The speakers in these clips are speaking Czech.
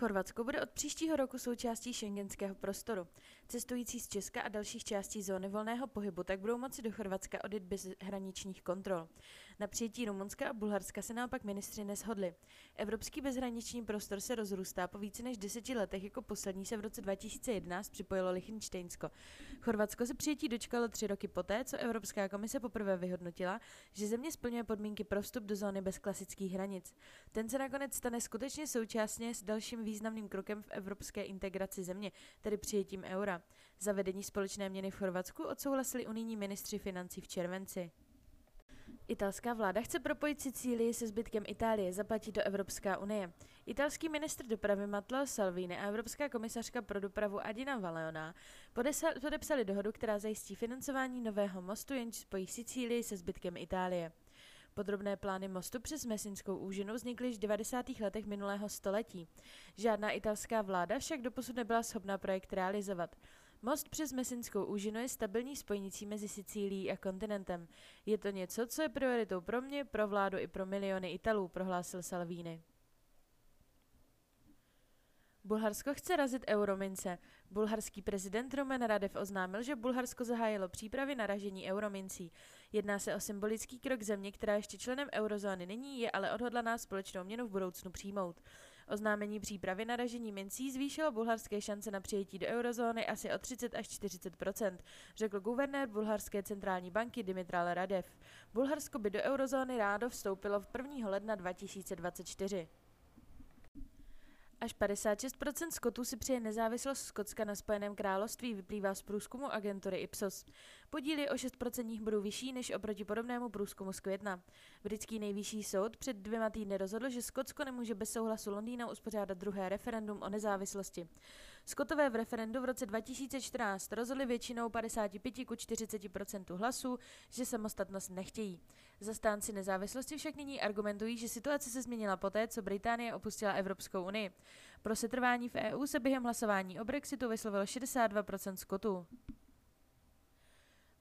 Chorvatsko bude od příštího roku součástí šengenského prostoru. Cestující z Česka a dalších částí zóny volného pohybu tak budou moci do Chorvatska odjet bez hraničních kontrol. Na přijetí Rumunska a Bulharska se naopak ministři neshodli. Evropský bezhraniční prostor se rozrůstá po více než deseti letech, jako poslední se v roce 2011 připojilo Lichtensteinsko. Chorvatsko se přijetí dočkalo tři roky poté, co Evropská komise poprvé vyhodnotila, že země splňuje podmínky pro vstup do zóny bez klasických hranic. Ten se nakonec stane skutečně současně s dalším významným krokem v evropské integraci země, tedy přijetím eura. Zavedení společné měny v Chorvatsku odsouhlasili unijní ministři financí v červenci. Italská vláda chce propojit Sicílii se zbytkem Itálie, zaplatí to Evropská unie. Italský ministr dopravy Matteo Salvini a Evropská komisařka pro dopravu Adina Valeona podepsali dohodu, která zajistí financování nového mostu, jenž spojí Sicílii se zbytkem Itálie. Podrobné plány mostu přes Mesinskou úžinu vznikly již v 90. letech minulého století. Žádná italská vláda však doposud nebyla schopná projekt realizovat. Most přes Mesinskou úžinu je stabilní spojnicí mezi Sicílií a kontinentem. Je to něco, co je prioritou pro mě, pro vládu i pro miliony Italů, prohlásil Salvini. Bulharsko chce razit euromince. Bulharský prezident Roman Radev oznámil, že Bulharsko zahájilo přípravy na ražení euromincí. Jedná se o symbolický krok země, která ještě členem eurozóny není, je ale odhodlaná společnou měnu v budoucnu přijmout. Oznámení přípravy na ražení mincí zvýšilo bulharské šance na přijetí do eurozóny asi o 30 až 40% řekl guvernér bulharské centrální banky Dimitral Radev. Bulharsko by do eurozóny rádo vstoupilo v 1. ledna 2024. Až 56% Skotů si přeje nezávislost Skotska na Spojeném království, vyplývá z průzkumu agentury Ipsos. Podíl je o 6% bodů vyšší než oproti podobnému průzkumu z května. Britský nejvyšší soud před dvěma týdny rozhodl, že Skotsko nemůže bez souhlasu Londýna uspořádat druhé referendum o nezávislosti. Skotové v referendu v roce 2014 rozhodli většinou 55 ku 40% hlasů, že samostatnost nechtějí. Zastánci nezávislosti však nyní argumentují, že situace se změnila poté, co Británie opustila Evropskou unii. Pro setrvání v EU se během hlasování o Brexitu vyslovilo 62% Skotů.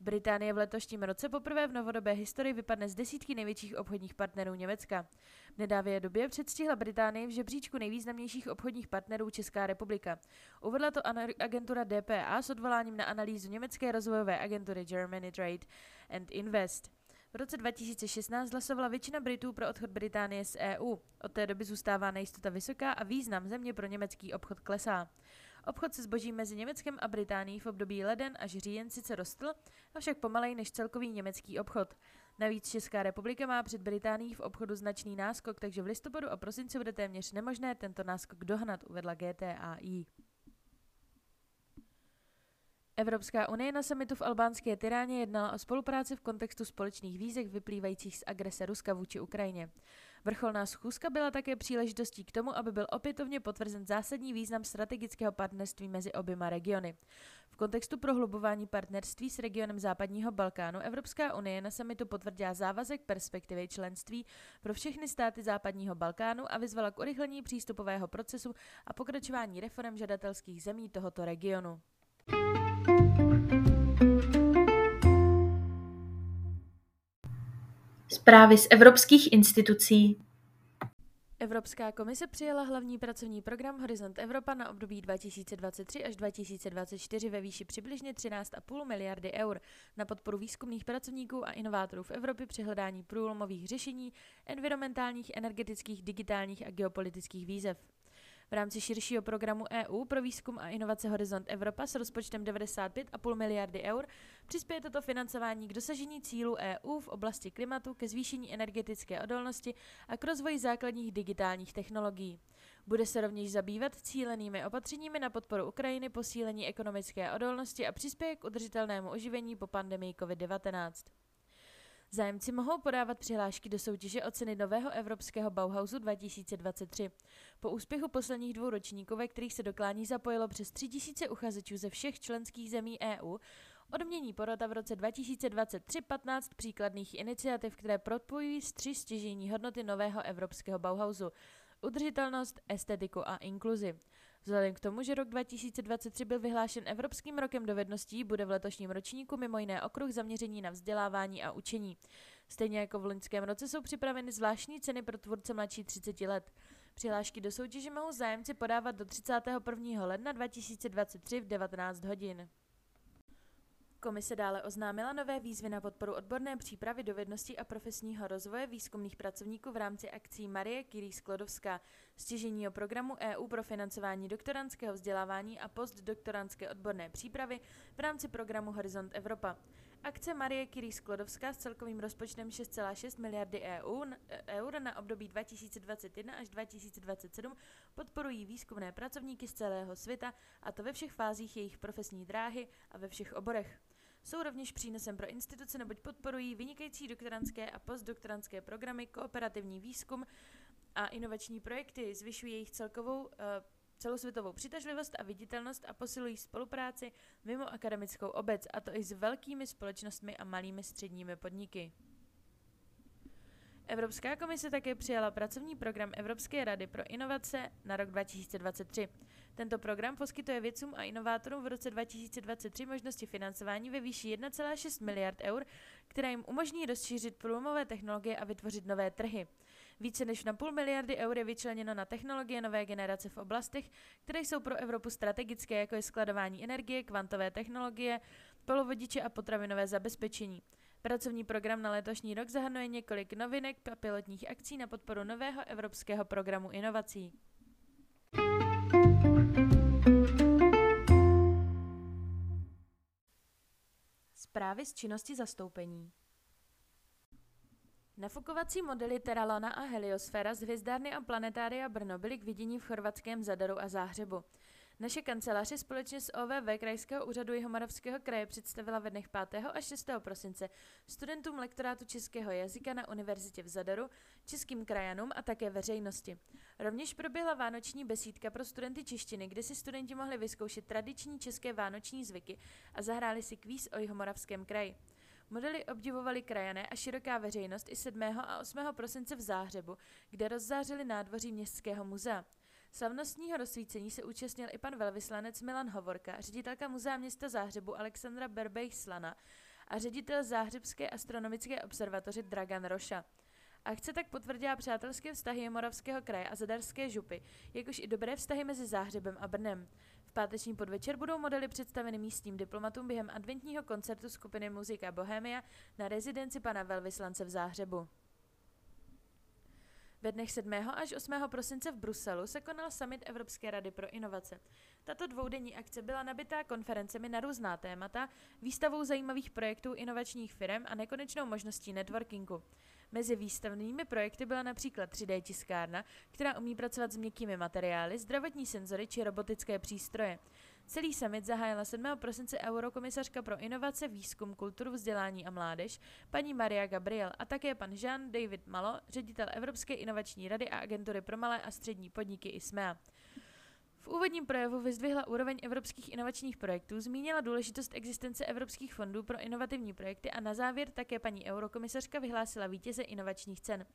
Británie v letošním roce poprvé v novodobé historii vypadne z desítky největších obchodních partnerů Německa. V nedávné době předstihla Británii v žebříčku nejvýznamnějších obchodních partnerů Česká republika. Uvedla to agentura DPA s odvoláním na analýzu německé rozvojové agentury Germany Trade and Invest. V roce 2016 hlasovala většina Britů pro odchod Británie z EU. Od té doby zůstává nejistota vysoká a význam země pro německý obchod klesá. Obchod se zbožím mezi Německem a Británií v období leden až říjen sice rostl, avšak pomalej než celkový německý obchod. Navíc Česká republika má před Británií v obchodu značný náskok, takže v listopadu a prosinci bude téměř nemožné tento náskok dohnat, uvedla GTAI. Evropská unie na samitu v albánské Tyráně jednala o spolupráci v kontextu společných výzek vyplývajících z agrese Ruska vůči Ukrajině. Vrcholná schůzka byla také příležitostí k tomu, aby byl opětovně potvrzen zásadní význam strategického partnerství mezi oběma regiony. V kontextu prohlubování partnerství s regionem západního Balkánu Evropská unie na samitu potvrdila závazek perspektivy členství pro všechny státy západního Balkánu a vyzvala k urychlení přístupového procesu a pokračování reform žadatelských zemí tohoto regionu. Zprávy z evropských institucí. Evropská komise přijala hlavní pracovní program Horizont Evropa na období 2023 až 2024 ve výši přibližně 13,5 miliardy eur na podporu výzkumných pracovníků a inovátorů v Evropě při hledání průlomových řešení environmentálních, energetických, digitálních a geopolitických výzev. V rámci širšího programu EU pro výzkum a inovace Horizont Evropa s rozpočtem 95,5 miliardy eur přispěje toto financování k dosažení cílů EU v oblasti klimatu, ke zvýšení energetické odolnosti a k rozvoji základních digitálních technologií. Bude se rovněž zabývat cílenými opatřeními na podporu Ukrajiny, posílení ekonomické odolnosti a přispěje k udržitelnému oživení po pandemii COVID-19. Zájemci mohou podávat přihlášky do soutěže o ceny nového evropského Bauhausu 2023. Po úspěchu posledních dvou ročníků, ve kterých se doklání zapojilo přes 3000 uchazečů ze všech členských zemí EU, Odmění porota v roce 2023 15 příkladných iniciativ, které propojují tři stěžení hodnoty nového evropského Bauhausu. Udržitelnost, estetiku a inkluzi. Vzhledem k tomu, že rok 2023 byl vyhlášen Evropským rokem dovedností, bude v letošním ročníku mimo jiné okruh zaměření na vzdělávání a učení. Stejně jako v loňském roce jsou připraveny zvláštní ceny pro tvůrce mladší 30 let. Přihlášky do soutěže mohou zájemci podávat do 31. ledna 2023 v 19 hodin. Komise dále oznámila nové výzvy na podporu odborné přípravy dovedností a profesního rozvoje výzkumných pracovníků v rámci akcí Marie Curie Sklodovská, stěžení o programu EU pro financování doktorantského vzdělávání a postdoktorantské odborné přípravy v rámci programu Horizont Evropa. Akce Marie Curie Sklodovská s celkovým rozpočtem 6,6 miliardy EU, eur na období 2021 až 2027 podporují výzkumné pracovníky z celého světa, a to ve všech fázích jejich profesní dráhy a ve všech oborech. Jsou rovněž přínosem pro instituce, neboť podporují vynikající doktorantské a postdoktorantské programy, kooperativní výzkum a inovační projekty, zvyšují jejich celkovou uh, celosvětovou přitažlivost a viditelnost a posilují spolupráci mimo akademickou obec, a to i s velkými společnostmi a malými středními podniky. Evropská komise také přijala pracovní program Evropské rady pro inovace na rok 2023. Tento program poskytuje vědcům a inovátorům v roce 2023 možnosti financování ve výši 1,6 miliard eur, která jim umožní rozšířit průlomové technologie a vytvořit nové trhy. Více než na půl miliardy eur je vyčleněno na technologie nové generace v oblastech, které jsou pro Evropu strategické, jako je skladování energie, kvantové technologie, polovodiče a potravinové zabezpečení. Pracovní program na letošní rok zahrnuje několik novinek a pilotních akcí na podporu nového evropského programu inovací. Zprávy z činnosti zastoupení. Nafukovací modely Teralona a Heliosféra z hvězdárny a planetária Brno byly k vidění v chorvatském Zadaru a Záhřebu. Naše kanceláře společně s OVV Krajského úřadu Jihomoravského kraje představila ve dnech 5. a 6. prosince studentům lektorátu českého jazyka na univerzitě v Zadaru, českým krajanům a také veřejnosti. Rovněž proběhla vánoční besídka pro studenty češtiny, kde si studenti mohli vyzkoušet tradiční české vánoční zvyky a zahráli si kvíz o Jihomoravském kraji. Modely obdivovali krajané a široká veřejnost i 7. a 8. prosince v Záhřebu, kde rozzářili nádvoří Městského muzea. Slavnostního rozsvícení se účastnil i pan velvyslanec Milan Hovorka, ředitelka Muzea města Záhřebu Alexandra Berbej Slana a ředitel Záhřebské astronomické observatoře Dragan Roša. Akce tak potvrdila přátelské vztahy Moravského kraje a Zadarské župy, jakož i dobré vztahy mezi Záhřebem a Brnem. V páteční podvečer budou modely představeny místním diplomatům během adventního koncertu skupiny Muzika Bohemia na rezidenci pana velvyslance v Záhřebu. Ve dnech 7. až 8. prosince v Bruselu se konal summit Evropské rady pro inovace. Tato dvoudenní akce byla nabitá konferencemi na různá témata, výstavou zajímavých projektů inovačních firm a nekonečnou možností networkingu. Mezi výstavnými projekty byla například 3D tiskárna, která umí pracovat s měkkými materiály, zdravotní senzory či robotické přístroje. Celý summit zahájila 7. prosince eurokomisařka pro inovace, výzkum, kulturu, vzdělání a mládež, paní Maria Gabriel a také pan Jean David Malo, ředitel Evropské inovační rady a agentury pro malé a střední podniky ISMEA. V úvodním projevu vyzdvihla úroveň evropských inovačních projektů, zmínila důležitost existence evropských fondů pro inovativní projekty a na závěr také paní eurokomisařka vyhlásila vítěze inovačních cen.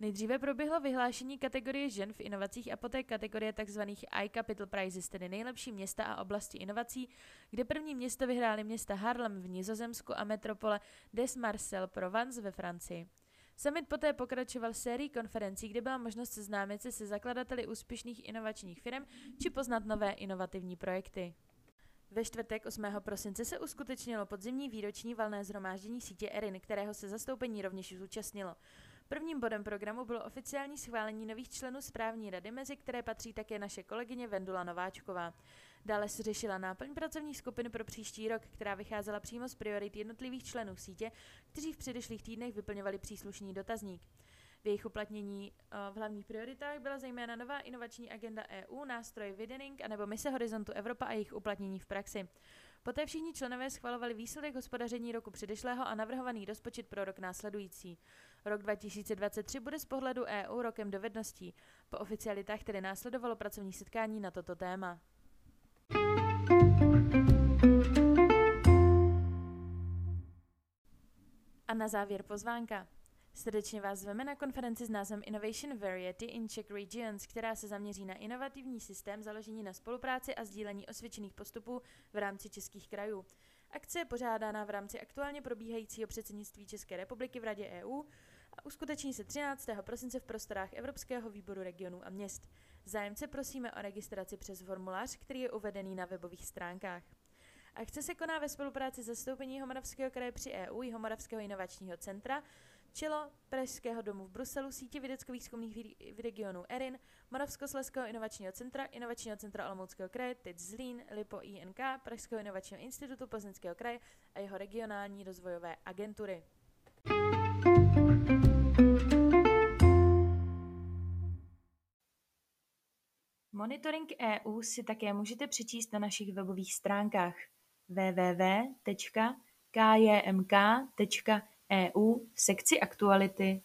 Nejdříve proběhlo vyhlášení kategorie žen v inovacích a poté kategorie tzv. iCapital Prizes, tedy nejlepší města a oblasti inovací, kde první město vyhrály města Harlem v Nizozemsku a metropole Des Marcel Provence ve Francii. Summit poté pokračoval sérií konferencí, kde byla možnost seznámit se se zakladateli úspěšných inovačních firm či poznat nové inovativní projekty. Ve čtvrtek 8. prosince se uskutečnilo podzimní výroční valné zhromáždění sítě ERIN, kterého se zastoupení rovněž zúčastnilo. Prvním bodem programu bylo oficiální schválení nových členů správní rady, mezi které patří také naše kolegyně Vendula Nováčková. Dále se řešila náplň pracovních skupin pro příští rok, která vycházela přímo z priorit jednotlivých členů sítě, kteří v předešlých týdnech vyplňovali příslušný dotazník. V jejich uplatnění eh, v hlavních prioritách byla zejména nová inovační agenda EU, nástroj Widening a nebo mise Horizontu Evropa a jejich uplatnění v praxi. Poté všichni členové schvalovali výsledek hospodaření roku předešlého a navrhovaný rozpočet pro rok následující. Rok 2023 bude z pohledu EU rokem dovedností. Po oficialitách tedy následovalo pracovní setkání na toto téma. A na závěr pozvánka. Srdečně vás zveme na konferenci s názvem Innovation Variety in Czech Regions, která se zaměří na inovativní systém založený na spolupráci a sdílení osvědčených postupů v rámci českých krajů. Akce je pořádána v rámci aktuálně probíhajícího předsednictví České republiky v Radě EU a uskuteční se 13. prosince v prostorách Evropského výboru regionů a měst. Zájemce prosíme o registraci přes formulář, který je uvedený na webových stránkách. Akce se koná ve spolupráci zastoupení Homoravského kraje při EU i Homoravského inovačního centra, čelo Pražského domu v Bruselu, sítě vědecko-výzkumných v regionu ERIN, Moravskoslezského inovačního centra, Inovačního centra Olomouckého kraje, TIC Zlín, LIPO INK, Pražského inovačního institutu Plzeňského kraje a jeho regionální rozvojové agentury. Monitoring EU si také můžete přečíst na našich webových stránkách www.kjmk.eu v sekci Aktuality